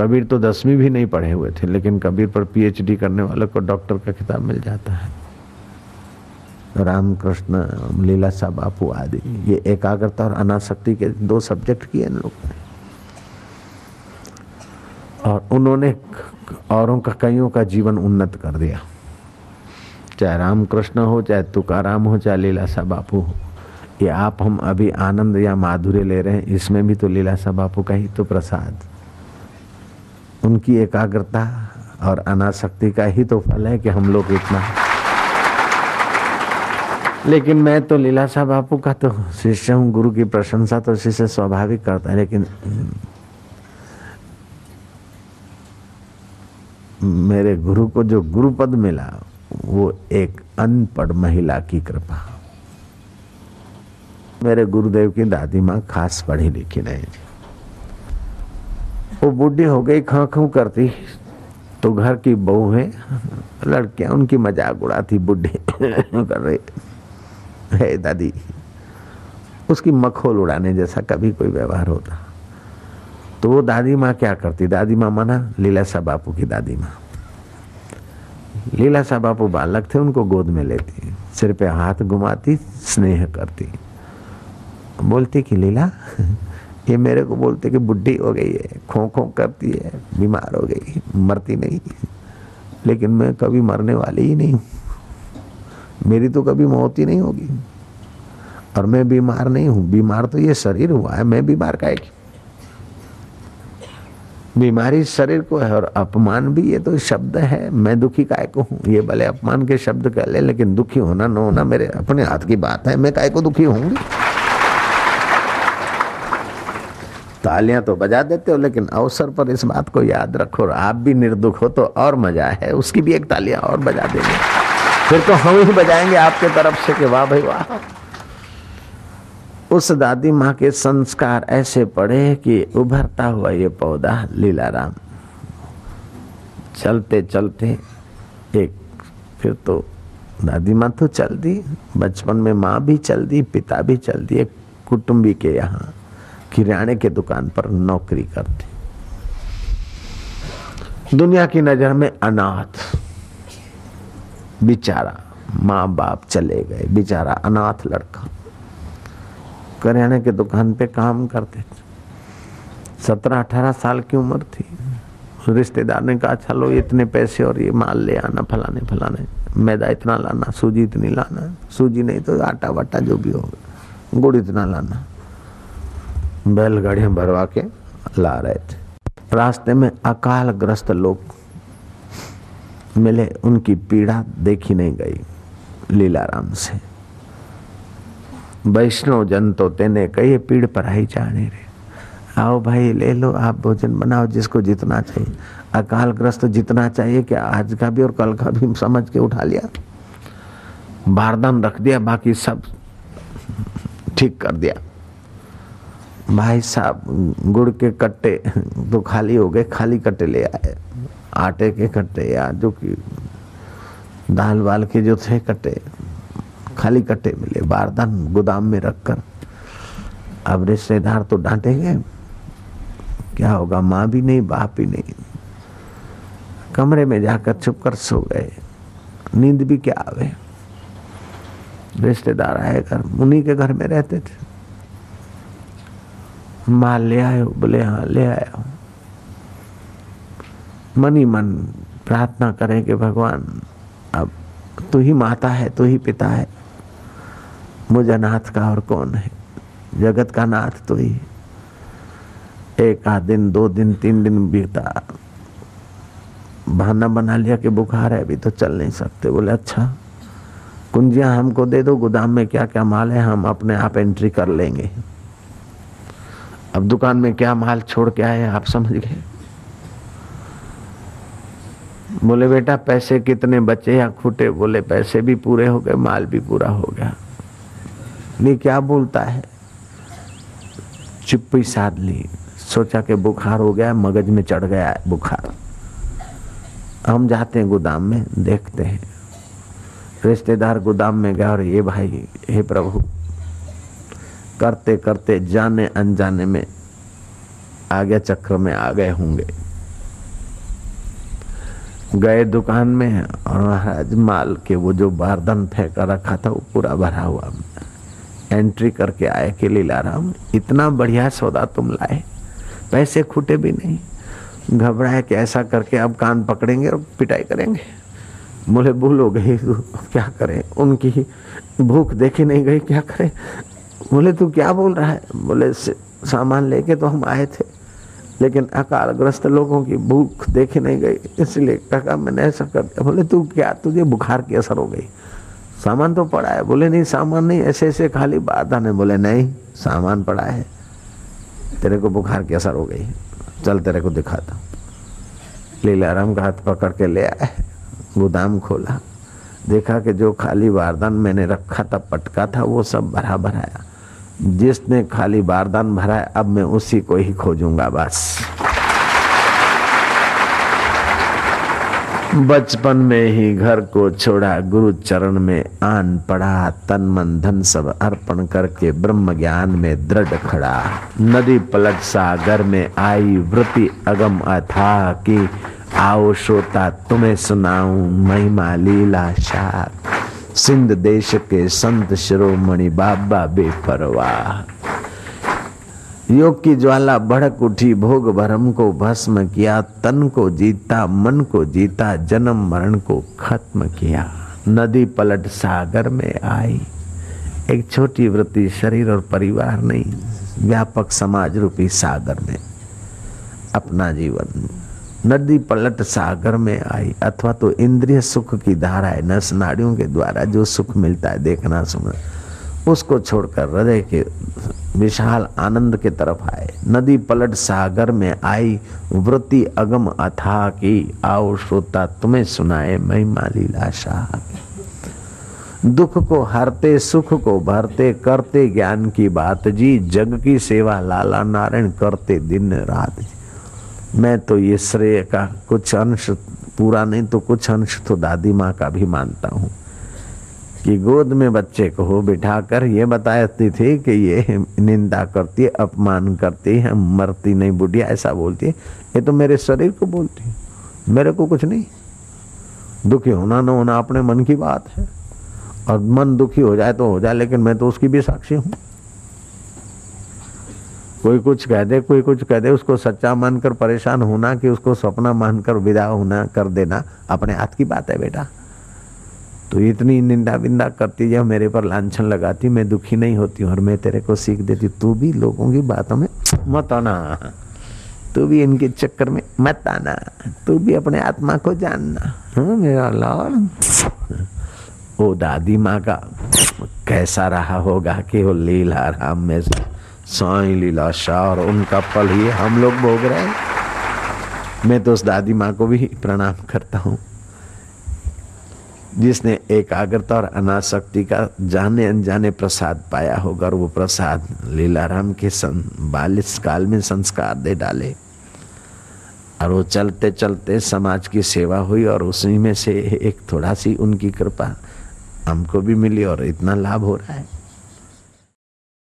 कबीर तो दसवीं भी नहीं पढ़े हुए थे, लेकिन कबीर पर पीएचडी करने वालों को डॉक्टर का खिताब मिल जाता है। रामकृष्ण, लीला साहब, बापू आदि, ये एकाग्रता और अनासक्ति के दो सब्जेक्ट किए इन लोगों ने। और उन्होंने औरों का, कईयों का जीवन उन्नत कर दिया। चाहे रामकृष्ण हो, चाहे तुकाराम हो, चाहे लीला लीलासा बापू हो, ये आप हम अभी आनंद या माधुर्य ले रहे हैं, इसमें भी तो लीला लीलासा बापू का ही तो प्रसाद। उनकी एकाग्रता और अनासक्ति का ही तो फल है कि हम लोग इतना लेकिन मैं तो लीलासा बापू का तो शिष्य हूँ, गुरु की प्रशंसा तो शिष्य स्वाभाविक करता है, लेकिन मेरे गुरु को जो गुरु पद मिला, वो एक अनपढ़ महिला की कृपा। मेरे गुरुदेव की दादी माँ खास पढ़ी लिखी नहीं थी। वो बुढ़ी हो गई खां खू करती। तो घर की बहू है, लड़कियाँ, उनकी मज़ाक उड़ाती बुढ़ी। कर रही, है दादी, उसकी मखोल उड़ाने जैसा कभी कोई व्यवहार होता। तो वो दादी माँ क्या करती? दादी माँ माना, लीला बापू की दादी माँ। लीला बापू बालक थे, उनको गोद में लेती, सिर पे हाथ घुमाती, स्नेह करती। बोलती कि, लीला ये मेरे को बोलते कि बुढ़ी हो गई है खो खो करती है, बीमार हो गई, मरती नहीं। लेकिन मैं कभी मरने वाली ही नहीं हूँ। मेरी तो कभी मौत ही नहीं होगी। और मैं बीमार नहीं हूँ। बीमार तो ये शरीर हुआ है, मैं बीमार का एक। बीमारी शरीर को है और अपमान भी ये तो शब्द है। मैं दुखी काय को हूँ? ये भले अपमान के शब्द कह ले, लेकिन दुखी होना, न होना मेरे, अपने हाथ की बात है। मैं काय को दुखी होंगी तालियाँ तो बजा देते हो, लेकिन अवसर पर इस बात को याद रखो आप भी निर्दुख हो तो और मज़ा है। उसकी भी एक तालियाँ और बजा देंगे। फिर तो हम ही बजाएँगे आपके तरफ़ से कि वाह भाई वाह। उस दादी माँ के संस्कार ऐसे पड़े कि उभरता हुआ ये पौधा लीलाराम। चलते चलते एक फिर तो दादी माँ तो चल दी, बचपन में माँ भी चल दी, पिता भी चल दी एक कुटुंबी के यहाँ। किराने के दुकान पर नौकरी करती। दुनिया की नज़र में अनाथ। बेचारा माँ बाप चले गए। बेचारा अनाथ लड़का। करियाने के दुकान पे काम करते थे। सत्रह अठारह साल की उम्र थी। रिश्तेदार ने कहा, चलो, इतने पैसे और ये माल ले आना, फलाने फलाने। मैदा इतना लाना, सूजी इतनी लाना, सूजी नहीं तो आटा वाटा जो भी होगा, गुड़ इतना लाना। बैलगाड़ियाँ भरवा के ला रहे थे। रास्ते में अकाल ग्रस्त लोग मिले, उनकी पीड़ा देखी नहीं गई लीलाराम से। वैष्णव जन तो तेने कही, पीड़ पर आई जाने रे आओ भाई, ले लो, आप भोजन बनाओ, जिसको जितना चाहिए। अकाल ग्रस्त जितना चाहिए कि आज का भी और कल का भी समझ के उठा लिया। बारदान रख दिया, बाकी सब ठीक कर दिया। भाई साहब, गुड़ के कट्टे तो खाली हो गए, खाली कट्टे ले आए। आटे के कट्टे या जो कि दाल वाल के जो थे कट्टे, खाली कट्टे मिले, बारदान गोदाम में रखकर। अब रिश्तेदार तो डांटेंगे, क्या होगा, माँ भी नहीं, बाप भी नहीं। कमरे में जाकर छुप कर सो गए, नींद भी क्या आवे। रिश्तेदार आए घर, उन्हीं के घर में रहते थे। माल ले आयो, बोले हाँ ले आया मन ही। मन प्रार्थना करें कि भगवान, अब तू ही माता है, तू ही पिता है। मुझे नाथ का और कौन है? जगत का नाथ तो ही एक आध दिन, दो दिन, तीन दिन बीता। बहाना बना लिया कि बुखार है, अभी तो चल नहीं सकते। बोले अच्छा कुंजियाँ हमको दे दो, गोदाम में क्या क्या माल है, हम अपने आप एंट्री कर लेंगे। अब दुकान में क्या माल छोड़ के आए आप समझ गए। बोले, बेटा, पैसे कितने बचे या खूटे बोले, पैसे भी पूरे हो गए, माल भी पूरा हो गया। नहीं क्या बोलता है? चुप्पी साध ली। सोचा कि बुखार हो गया, मगज में चढ़ गया है बुखार। हम जाते हैं गोदाम में, देखते हैं। रिश्तेदार गोदाम में गया और ये भाई, हे प्रभु करते करते जाने अनजाने में आगे चक्र में आ गए होंगे। गए दुकान में और महाराज माल के वो जो बारदन फेंका रखा था वो पूरा भरा हुआ। एंट्री करके आए कि लीलाराम, इतना बढ़िया सौदा तुम लाए, पैसे खूटे भी नहीं। घबराए कि ऐसा करके अब कान पकड़ेंगे और पिटाई करेंगे। बोले भूल हो गई क्या करें? उनकी भूख देखी नहीं गई, क्या करें? बोले, तू क्या बोल रहा है? बोले सामान लेके तो हम आए थे, लेकिन अकालग्रस्त लोगों की भूख देखी नहीं गई, इसलिए कहा मैंने ऐसा कर दिया। बोले, तू क्या, तुझे बुखार की असर हो गई? सामान तो पड़ा है? बोले, नहीं, सामान नहीं, ऐसे ऐसे खाली बात आने। बोले, नहीं, सामान पड़ा है, तेरे को बुखार की असर हो गई। चल, तेरे को दिखाता लीलाराम का हाथ पकड़ के ले आए, गोदाम खोला। देखा कि जो खाली वारदान मैंने रखा था, पटका था, वो सब भरा भराया जिसने खाली बारदान भरा है, अब मैं उसी को ही खोजूँगा बस। बचपन में ही घर को छोड़ा गुरु चरण में आन पड़ा, तन मन धन सब अर्पण करके ब्रह्म ज्ञान में दृढ़ खड़ा। नदी पलट सागर में आई वृति अगम अथा की आओ श्रोता, तुम्हें सुनाऊं महिमा लीला शाह सिंध देश के संत शिरोमणि बाबा बेपरवाह योग की ज्वाला भड़क उठी, भोग भरम को भस्म किया, तन को जीता, मन को जीता, जन्म मरण को खत्म किया। नदी पलट सागर में आई। एक छोटी वृत्ति शरीर और परिवार नहीं, व्यापक समाज रूपी सागर में अपना जीवन। नदी पलट सागर में आई, अथवा तो इंद्रिय सुख की धारा है नस नाड़ियों के द्वारा जो सुख मिलता है, देखना सुनना। उसको छोड़कर हृदय के विशाल आनंद के तरफ़ आए। नदी पलट सागर में आई, वृत्ति अगम अथा की, आओ श्रोता, तुम्हें सुनाए महिमा लीला शाह। दुख को हरते, सुख को भरते, करते ज्ञान की बात जी, जग की सेवा, लाला नारायण करते दिन रात जी। मैं तो ये श्रेय का कुछ अंश, पूरा नहीं तो कुछ अंश तो दादी माँ का भी मानता हूँ। कि गोद में बच्चे को बिठा कर ये बताती थी कि ये निंदा करती है, अपमान करती है, मरती नहीं बुढ़िया, ऐसा बोलती है। ये तो मेरे शरीर को बोलती है। मेरे को कुछ नहीं। दुखी होना न होना अपने मन की बात है। और मन दुखी हो जाए तो हो जाए, लेकिन मैं तो उसकी भी साक्षी हूँ। कोई कुछ कह दे, कोई कुछ कह दे, उसको सच्चा मानकर परेशान होना कि उसको सपना मानकर विदा होना, कर देना, अपने हाथ की बात है बेटा। तो इतनी निंदा बिंदा करती जब मेरे पर लाछन लगाती, मैं दुखी नहीं होती और मैं तेरे को सीख देती तू भी लोगों की बातों में मत आना। तू भी इनके चक्कर में मत आना। तू भी अपने आत्मा को जानना। हाँ मेरा लाल। ओ दादी माँ का, कैसा रहा होगा कि वो लीला राम में से? साई लीलाशाह और उनका पल ही हम लोग भोग रहे हैं। मैं तो उस दादी माँ को भी प्रणाम करता हूँ। जिसने एकाग्रता और अनाशक्ति का जाने अनजाने प्रसाद पाया होगा और वो प्रसाद लीलाराम के सं बालिस काल में संस्कार दे डाले। और वो चलते चलते समाज की सेवा हुई और उसी में से एक थोड़ा सी उनकी कृपा हमको भी मिली और इतना लाभ हो रहा है।